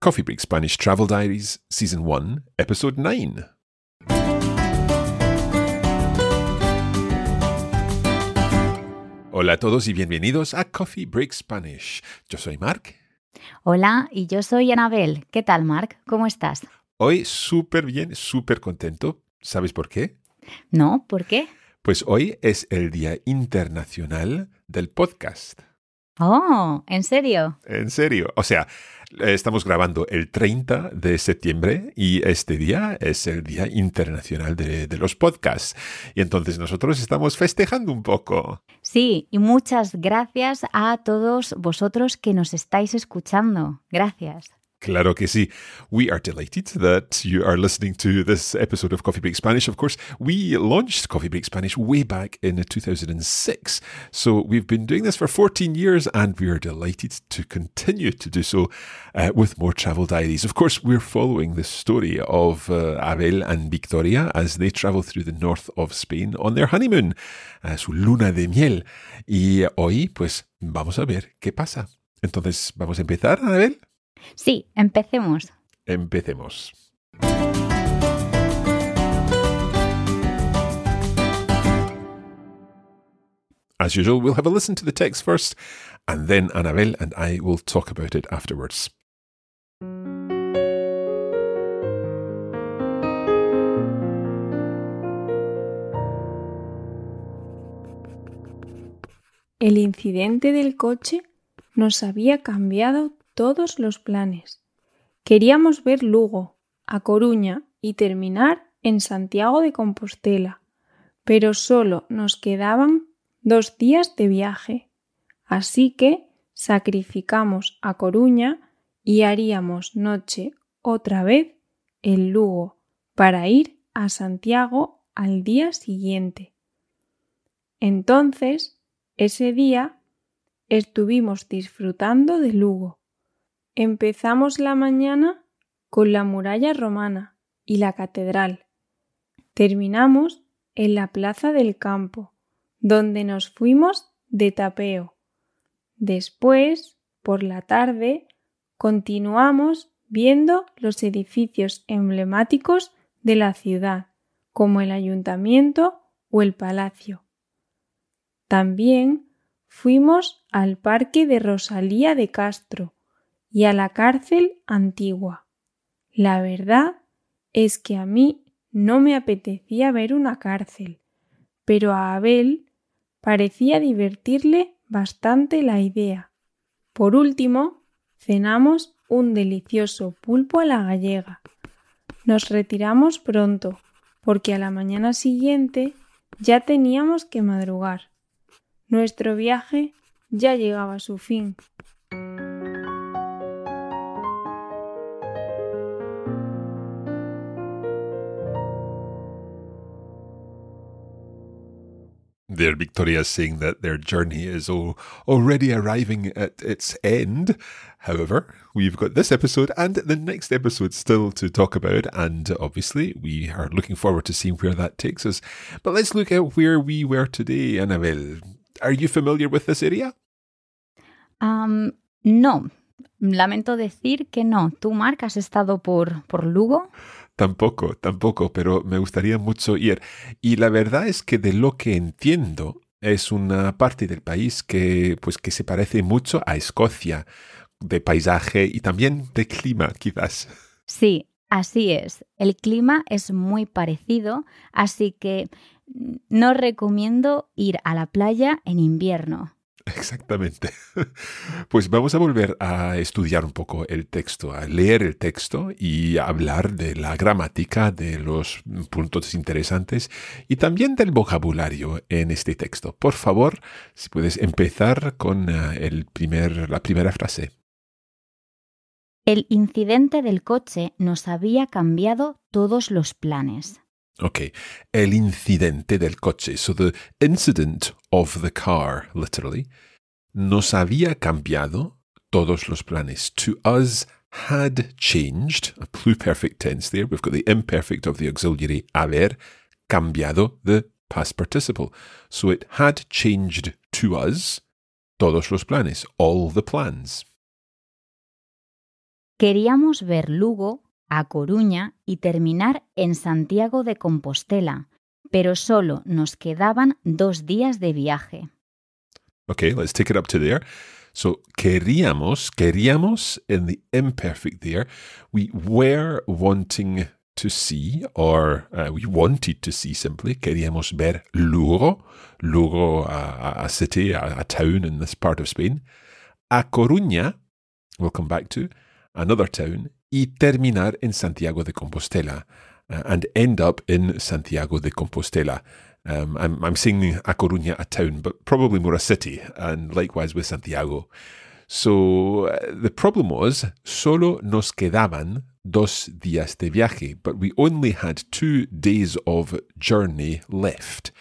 Coffee Break Spanish Travel Diaries, Season 1, Episode 9. Hola a todos y bienvenidos a Coffee Break Spanish. Yo soy Mark. Hola, y yo soy Anabel. ¿Qué tal, Mark? ¿Cómo estás? Hoy súper bien, súper contento. ¿Sabes por qué? No, ¿por qué? Pues hoy es el Día Internacional del Podcast. Oh, ¿en serio? En serio. O sea, estamos grabando el 30 de septiembre y este día es el Día Internacional de, de, los Podcasts. Y entonces nosotros estamos festejando un poco. Sí, y muchas gracias a todos vosotros que nos estáis escuchando. Gracias. Claro que sí. We are delighted that you are listening to this episode of Coffee Break Spanish. Of course, we launched Coffee Break Spanish way back in 2006. So we've been doing this for 14 years and we are delighted to continue to do so uh, with more travel diaries. Of course, we're following the story of uh, Abel and Victoria as they travel through the north of Spain on their honeymoon, uh, su luna de miel. Y hoy, pues, vamos a ver qué pasa. Entonces, ¿vamos a empezar, Abel? Sí, empecemos. Empecemos. As usual, we'll have a listen to the text first, and then Annabelle and I will talk about it afterwards. El incidente del coche nos había cambiado todos los planes. Queríamos ver Lugo, A Coruña y terminar en Santiago de Compostela, pero solo nos quedaban dos días de viaje, así que sacrificamos a Coruña y haríamos noche otra vez en Lugo para ir a Santiago al día siguiente. Entonces, ese día estuvimos disfrutando de Lugo. Empezamos la mañana con la muralla romana y la catedral. Terminamos en la plaza del campo, donde nos fuimos de tapeo. Después, por la tarde, continuamos viendo los edificios emblemáticos de la ciudad, como el ayuntamiento o el palacio. También fuimos al parque de Rosalía de Castro y a la cárcel antigua. La verdad es que a mí no me apetecía ver una cárcel, pero a Abel parecía divertirle bastante la idea. Por último, cenamos un delicioso pulpo a la gallega. Nos retiramos pronto, porque a la mañana siguiente ya teníamos que madrugar. Nuestro viaje ya llegaba a su fin. There, Victoria saying that their journey is already arriving at its end. However, we've got this episode and the next episode still to talk about, and obviously, we are looking forward to seeing where that takes us. But let's look at where we were today, Annabelle. Are you familiar with this area? Um, no. Lamento decir que no. ¿Tú, Mark, has estado por, por Lugo? Tampoco, tampoco, pero me gustaría mucho ir. Y la verdad es que de lo que entiendo, es una parte del país que, pues, que se parece mucho a Escocia, de paisaje y también de clima, quizás. Sí, así es. El clima es muy parecido, así que no recomiendo ir a la playa en invierno. Exactamente. Pues vamos a volver a estudiar un poco el texto, a leer el texto y hablar de la gramática, de los puntos interesantes y también del vocabulario en este texto. Por favor, si puedes empezar con eh, el primer, la primera frase. El incidente del coche nos había cambiado todos los planes. Okay, el incidente del coche. So the incident of the car, literally, nos había cambiado todos los planes. To us had changed, a pluperfect tense there. We've got the imperfect of the auxiliary haber, cambiado the past participle. So it had changed to us todos los planes, all the plans. Queríamos ver Lugo, a Coruña y terminar en Santiago de Compostela, pero solo nos quedaban dos días de viaje. Okay, let's take it up to there. So, queríamos, queríamos in the imperfect there. We were wanting to see, or uh, we wanted to see simply. Queríamos ver Lugo, Lugo, a, a city, a, a town in this part of Spain. A Coruña, we'll come back to, another town, y terminar en Santiago de Compostela, uh, and end up in Santiago de Compostela. Um, I'm, I'm saying A Coruña, a town, but probably more a city, and likewise with Santiago. So uh, the problem was, solo nos quedaban dos días de viaje, but we only had two days of journey left.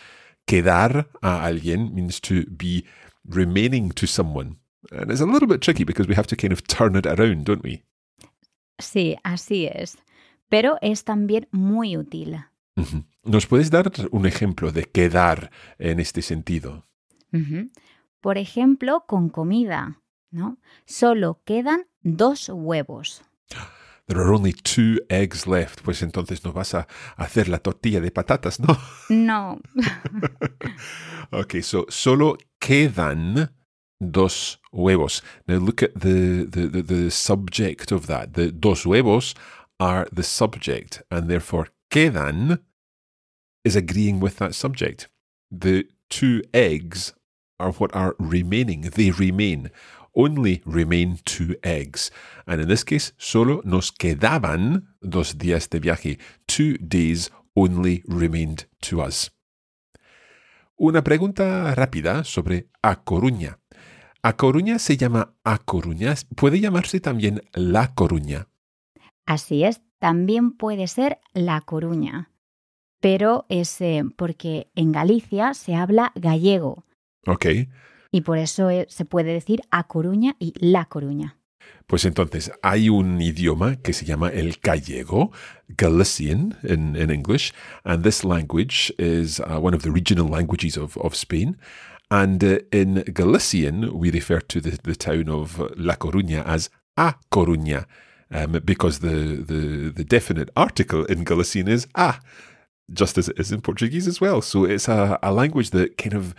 Quedar a alguien means to be remaining to someone. And it's a little bit tricky because we have to kind of turn it around, don't we? Sí, así es. Pero es también muy útil. ¿Nos puedes dar un ejemplo de quedar en este sentido? Por ejemplo, con comida, ¿no? Solo quedan dos huevos. There are only two eggs left. Pues entonces no vas a hacer la tortilla de patatas, ¿no? No. Okay, so solo quedan dos huevos. Now look at the, the, the, the subject of that. The dos huevos are the subject, and therefore quedan is agreeing with that subject. The two eggs are what are remaining. They remain. Only remain two eggs. And in this case, solo nos quedaban dos días de viaje. Two days only remained to us. Una pregunta rápida sobre A Coruña. A Coruña se llama A Coruña. Puede llamarse también La Coruña. Así es, también puede ser La Coruña. Pero es eh, porque en Galicia se habla gallego Ok. y por eso eh, se puede decir A Coruña y La Coruña. Pues entonces hay un idioma que se llama el gallego, Galician in, in English, and this language is uh, one of the regional languages of, of Spain. And uh, in Galician, we refer to the, the town of La Coruña as A Coruña, um, because the, the, the definite article in Galician is a, just as it is in Portuguese as well. So it's a, a language that kind of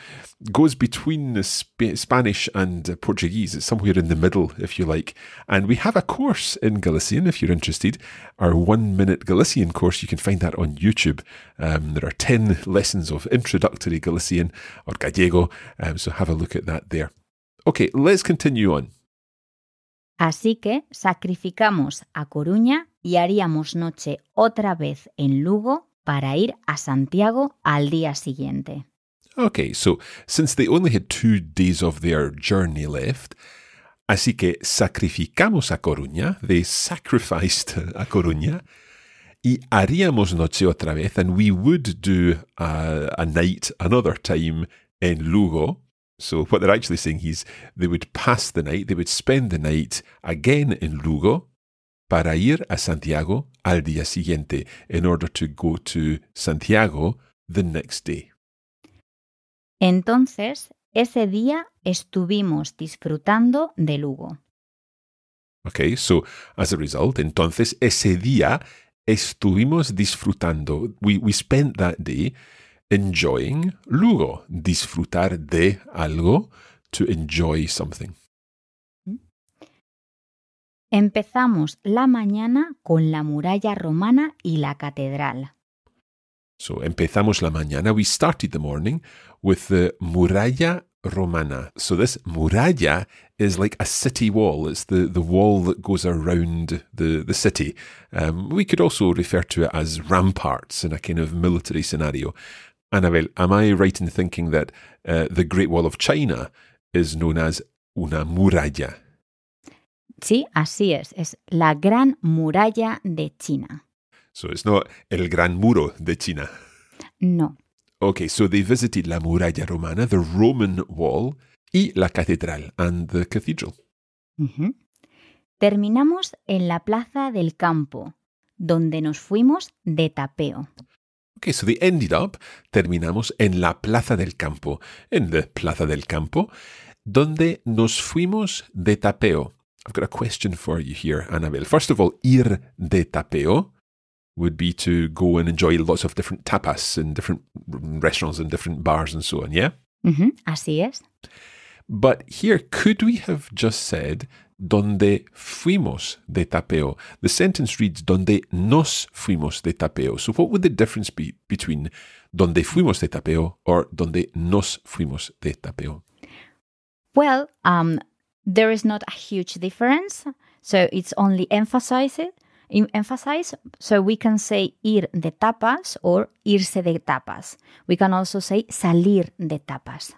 goes between Sp- Spanish and Portuguese. It's somewhere in the middle, if you like. And we have a course in Galician, if you're interested. Our one minute Galician course, you can find that on YouTube. Um, there are 10 lessons of introductory Galician or Gallego. Um, so have a look at that there. Okay, let's continue on. Así que sacrificamos a Coruña y haríamos noche otra vez en Lugo para ir a Santiago al día siguiente. Okay, so since they only had two days of their journey left, así que sacrificamos a Coruña, they sacrificed a Coruña, y haríamos noche otra vez, and we would do a, a night another time in Lugo. So what they're actually saying is they would pass the night, they would spend the night again in Lugo para ir a Santiago al día siguiente in order to go to Santiago the next day. Entonces, ese día estuvimos disfrutando de Lugo. Okay, so as a result, entonces ese día estuvimos disfrutando. We, we spent that day enjoying, Lugo. disfrutar de algo, to enjoy something. Empezamos la mañana con la muralla romana y la catedral. So, empezamos la mañana. We started the morning with the muralla romana. So, this muralla is like a city wall. It's the, the wall that goes around the, the city. Um, we could also refer to it as ramparts in a kind of military scenario. Annabel, am I right in thinking that uh, the Great Wall of China is known as una muralla? Sí, así es. Es la gran muralla de China. So it's not el gran muro de China. No. Okay, so they visited la muralla romana, the Roman wall, y la catedral and the cathedral. Terminamos en la plaza del campo, donde nos fuimos de tapeo. Okay, so they ended up, terminamos en la Plaza del Campo, en the Plaza del Campo, donde nos fuimos de tapeo. I've got a question for you here, Annabel. First of all, ir de tapeo would be to go and enjoy lots of different tapas in different restaurants and different bars and so on, yeah? Ujú, Así es. But here, could we have just said donde fuimos de tapeo? The sentence reads donde nos fuimos de tapeo. So, what would the difference be between donde fuimos de tapeo or donde nos fuimos de tapeo? Well, um, there is not a huge difference, so it's only emphasized. em- Emphasize, so we can say ir de tapas or irse de tapas. We can also say salir de tapas.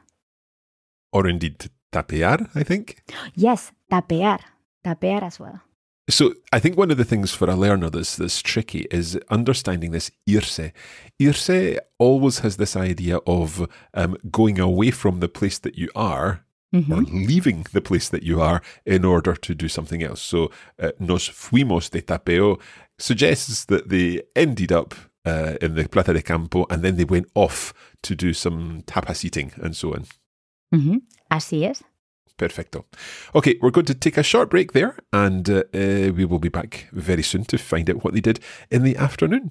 Or indeed tapear, I think. Yes, tapear, tapear as well. So I think one of the things for a learner that's, that's tricky is understanding this irse. Irse always has this idea of um, going away from the place that you are or leaving the place that you are in order to do something else. So uh, nos fuimos de tapeo suggests that they ended up uh, in the Plaza de Campo and then they went off to do some tapas eating and so on. Ujú, Así es. Perfecto. Okay, we're going to take a short break there and uh, we will be back very soon to find out what they did in the afternoon.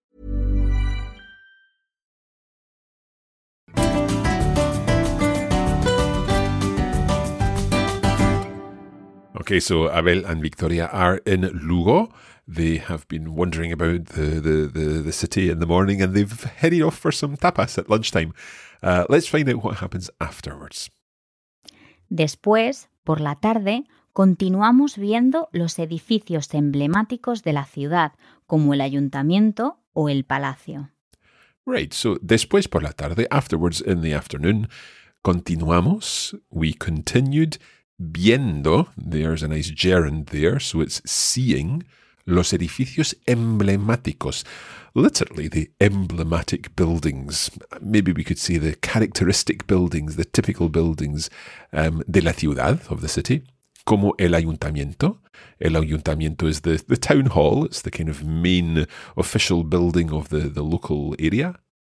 Okay, so Abel and Victoria are in Lugo. They have been wandering about the, the, the, the city in the morning and they've headed off for some tapas at lunchtime. Uh, let's find out what happens afterwards. Después, por la tarde, continuamos viendo los edificios emblemáticos de la ciudad, como el ayuntamiento o el palacio. Right, so después por la tarde, afterwards in the afternoon, continuamos, we continued viendo, there's a nice gerund there, so it's seeing los edificios emblemáticos. Literally, the emblematic buildings. Maybe we could say the characteristic buildings, the typical buildings um, de la ciudad, of the city, como el ayuntamiento. El ayuntamiento is the, the town hall, it's the kind of main official building of the, the local area.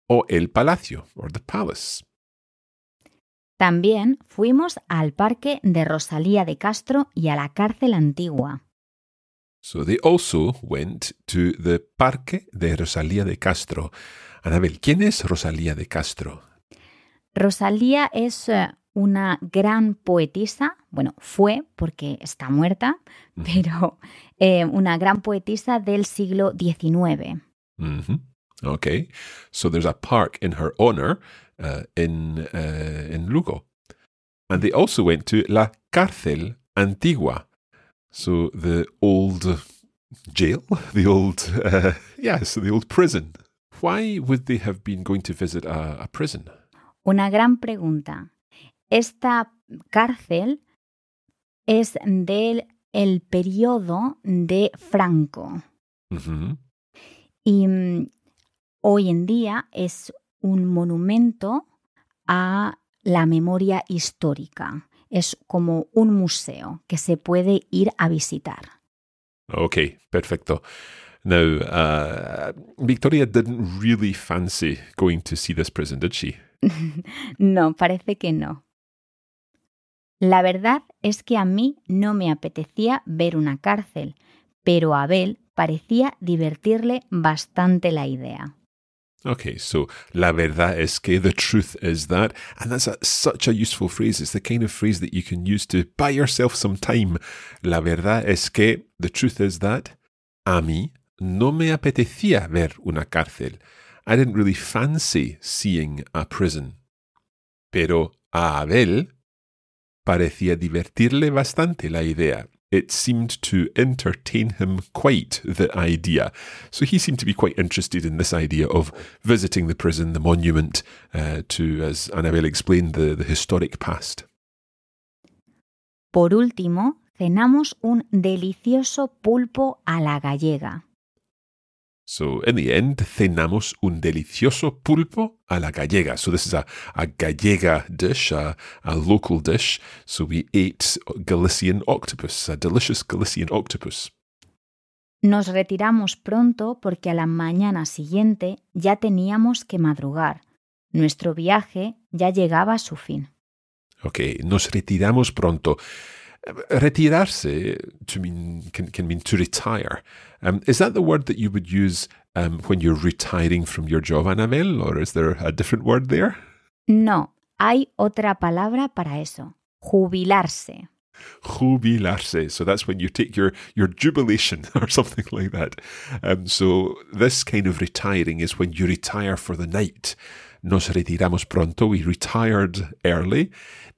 O el palacio, or the palace. También fuimos al parque de Rosalía de Castro y a la cárcel antigua. So they also went to the Parque de Rosalía de Castro. Anabel, ¿quién es Rosalía de Castro? Rosalía es eh, una gran poetisa, bueno, fue porque está muerta, pero eh, una gran poetisa del siglo XIX. Okay, so there's a park in her honor in, uh, in Lugo. And they also went to La Cárcel Antigua, so the old jail, the old, uh, yeah, so the old prison. Why would they have been going to visit a, a prison? Una gran pregunta. Esta cárcel es del el periodo de Franco. Mm -hmm. Y mm, hoy en día es un monumento a la memoria histórica. Es como un museo que se puede ir a visitar. Okay, perfecto. Now, uh, Victoria didn't really fancy going to see this prison, did she? no, parece que no. La verdad es que a mí no me apetecía ver una cárcel, pero a Abel parecía divertirle bastante la idea. Okay, so la verdad es que the truth is that, and that's a, such a useful phrase. It's the kind of phrase that you can use to buy yourself some time. La verdad es que the truth is that a mí no me apetecía ver una cárcel. I didn't really fancy seeing a prison. Pero a Abel parecía divertirle bastante la idea it seemed to entertain him quite, the idea. So he seemed to be quite interested in this idea of visiting the prison, the monument, uh, to, as Annabelle explained, the, the historic past. Por último, cenamos un delicioso pulpo a la gallega. So in the end, cenamos un delicioso pulpo a la gallega. So this is a, a gallega dish, a, a local dish. So we ate Galician octopus, a delicious Galician octopus. Nos retiramos pronto porque a la mañana siguiente ya teníamos que madrugar. Nuestro viaje ya llegaba a su fin. Okay, nos retiramos pronto. Retirarse to mean can, can mean to retire. Um, is that the word that you would use um, when you're retiring from your job, Anabel, or is there a different word there? No, hay otra palabra para eso. Jubilarse. Jubilarse. So that's when you take your, your jubilation or something like that. Um, so this kind of retiring is when you retire for the night. Nos retiramos pronto. We retired early.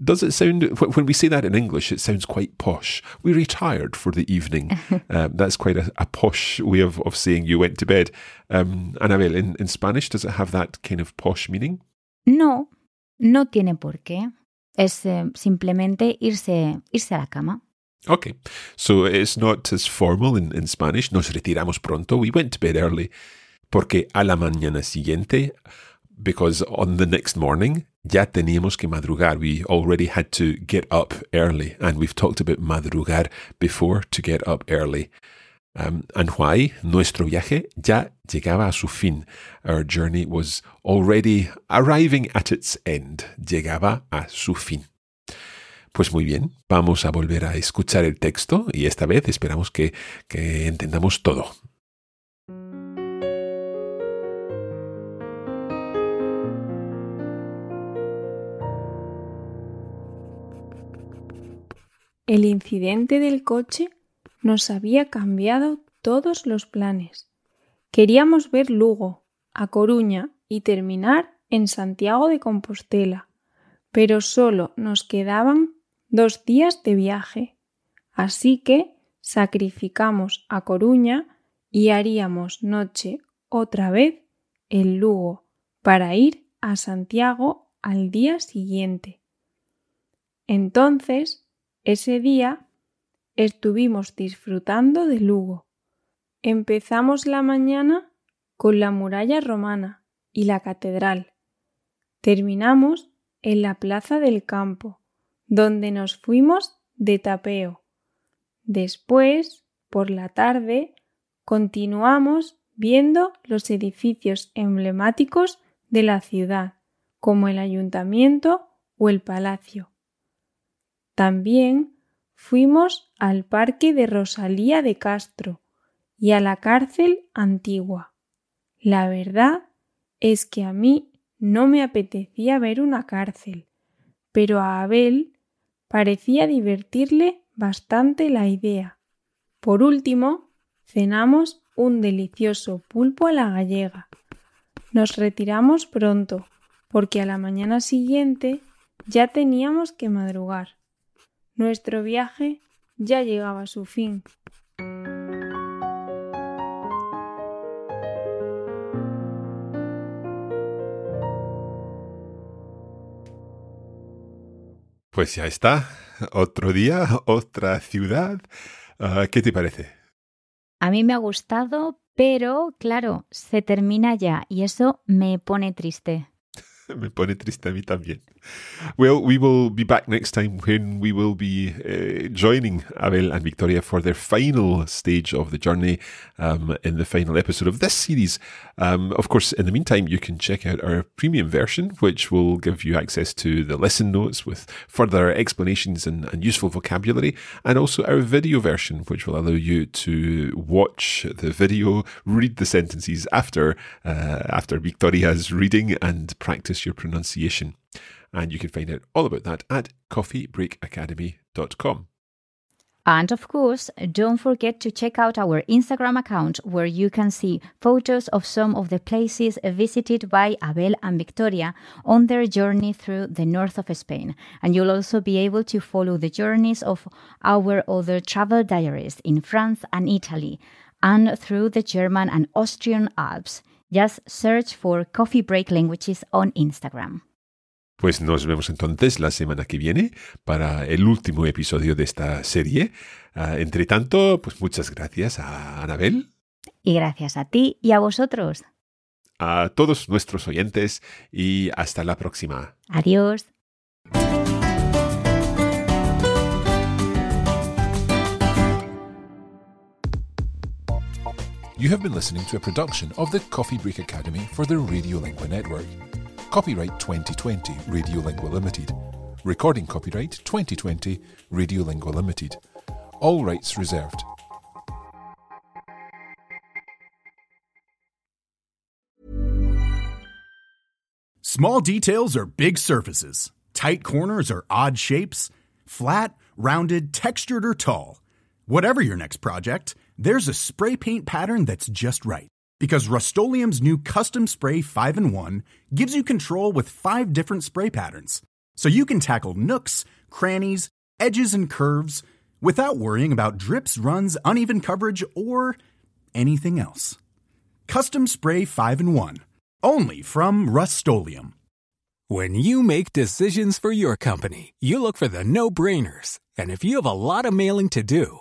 Does it sound, when we say that in English, it sounds quite posh. We retired for the evening. um, that's quite a, a, posh way of, of saying you went to bed. Um, Anabel, in, in Spanish, does it have that kind of posh meaning? No, no tiene por qué. Es eh, simplemente irse, irse a la cama. Okay, so it's not as formal in, in Spanish. Nos retiramos pronto. We went to bed early. Porque a la mañana siguiente because on the next morning ya teníamos que madrugar. We already had to get up early, and we've talked about madrugar before to get up early. Um, and why? Nuestro viaje ya llegaba a su fin. Our journey was already arriving at its end. Llegaba a su fin. Pues muy bien, vamos a volver a escuchar el texto y esta vez esperamos que, que entendamos todo. El incidente del coche nos había cambiado todos los planes. Queríamos ver Lugo, A Coruña y terminar en Santiago de Compostela, pero solo nos quedaban dos días de viaje. Así que sacrificamos a Coruña y haríamos noche otra vez en Lugo para ir a Santiago al día siguiente. Entonces, ese día estuvimos disfrutando de Lugo. Empezamos la mañana con la muralla romana y la catedral. Terminamos en la plaza del campo, donde nos fuimos de tapeo. Después, por la tarde, continuamos viendo los edificios emblemáticos de la ciudad, como el ayuntamiento o el palacio. También fuimos al parque de Rosalía de Castro y a la cárcel antigua. La verdad es que a mí no me apetecía ver una cárcel, pero a Abel parecía divertirle bastante la idea. Por último, cenamos un delicioso pulpo a la gallega. Nos retiramos pronto, porque a la mañana siguiente ya teníamos que madrugar. Nuestro viaje ya llegaba a su fin. Pues ya está. Otro día, otra ciudad. Uh, ¿Qué te parece? A mí me ha gustado, pero claro, se termina ya y eso me pone triste. Me pone triste a mí también. Well, we will be back next time when we will be uh, joining Abel and Victoria for their final stage of the journey um, in the final episode of this series. Um, of course, in the meantime, you can check out our premium version, which will give you access to the lesson notes with further explanations and, and useful vocabulary, and also our video version, which will allow you to watch the video, read the sentences after uh, after Victoria's reading, and practice your pronunciation. And you can find out all about that at coffeebreakacademy.com. And of course, don't forget to check out our Instagram account where you can see photos of some of the places visited by Abel and Victoria on their journey through the north of Spain. And you'll also be able to follow the journeys of our other travel diaries in France and Italy and through the German and Austrian Alps. Just search for Coffee Break Languages on Instagram. Pues nos vemos entonces la semana que viene para el último episodio de esta serie. Uh, entre tanto, pues muchas gracias a Anabel. Y gracias a ti y a vosotros. A todos nuestros oyentes y hasta la próxima. Adiós. You have been listening to a production of the Coffee Break Academy for the Radiolingua Network. Copyright 2020 Radiolingua Limited. Recording copyright 2020 Radiolingua Limited. All rights reserved. Small details are big surfaces. Tight corners are odd shapes. Flat, rounded, textured, or tall. Whatever your next project, there's a spray paint pattern that's just right because Rust-Oleum Custom Spray 5 and 1 gives you control with five different spray patterns. So you can tackle nooks, crannies, edges, and curves without worrying about drips, runs, uneven coverage, or anything else. Custom Spray 5 and 1. Only from Rust When you make decisions for your company, you look for the no brainers. And if you have a lot of mailing to do,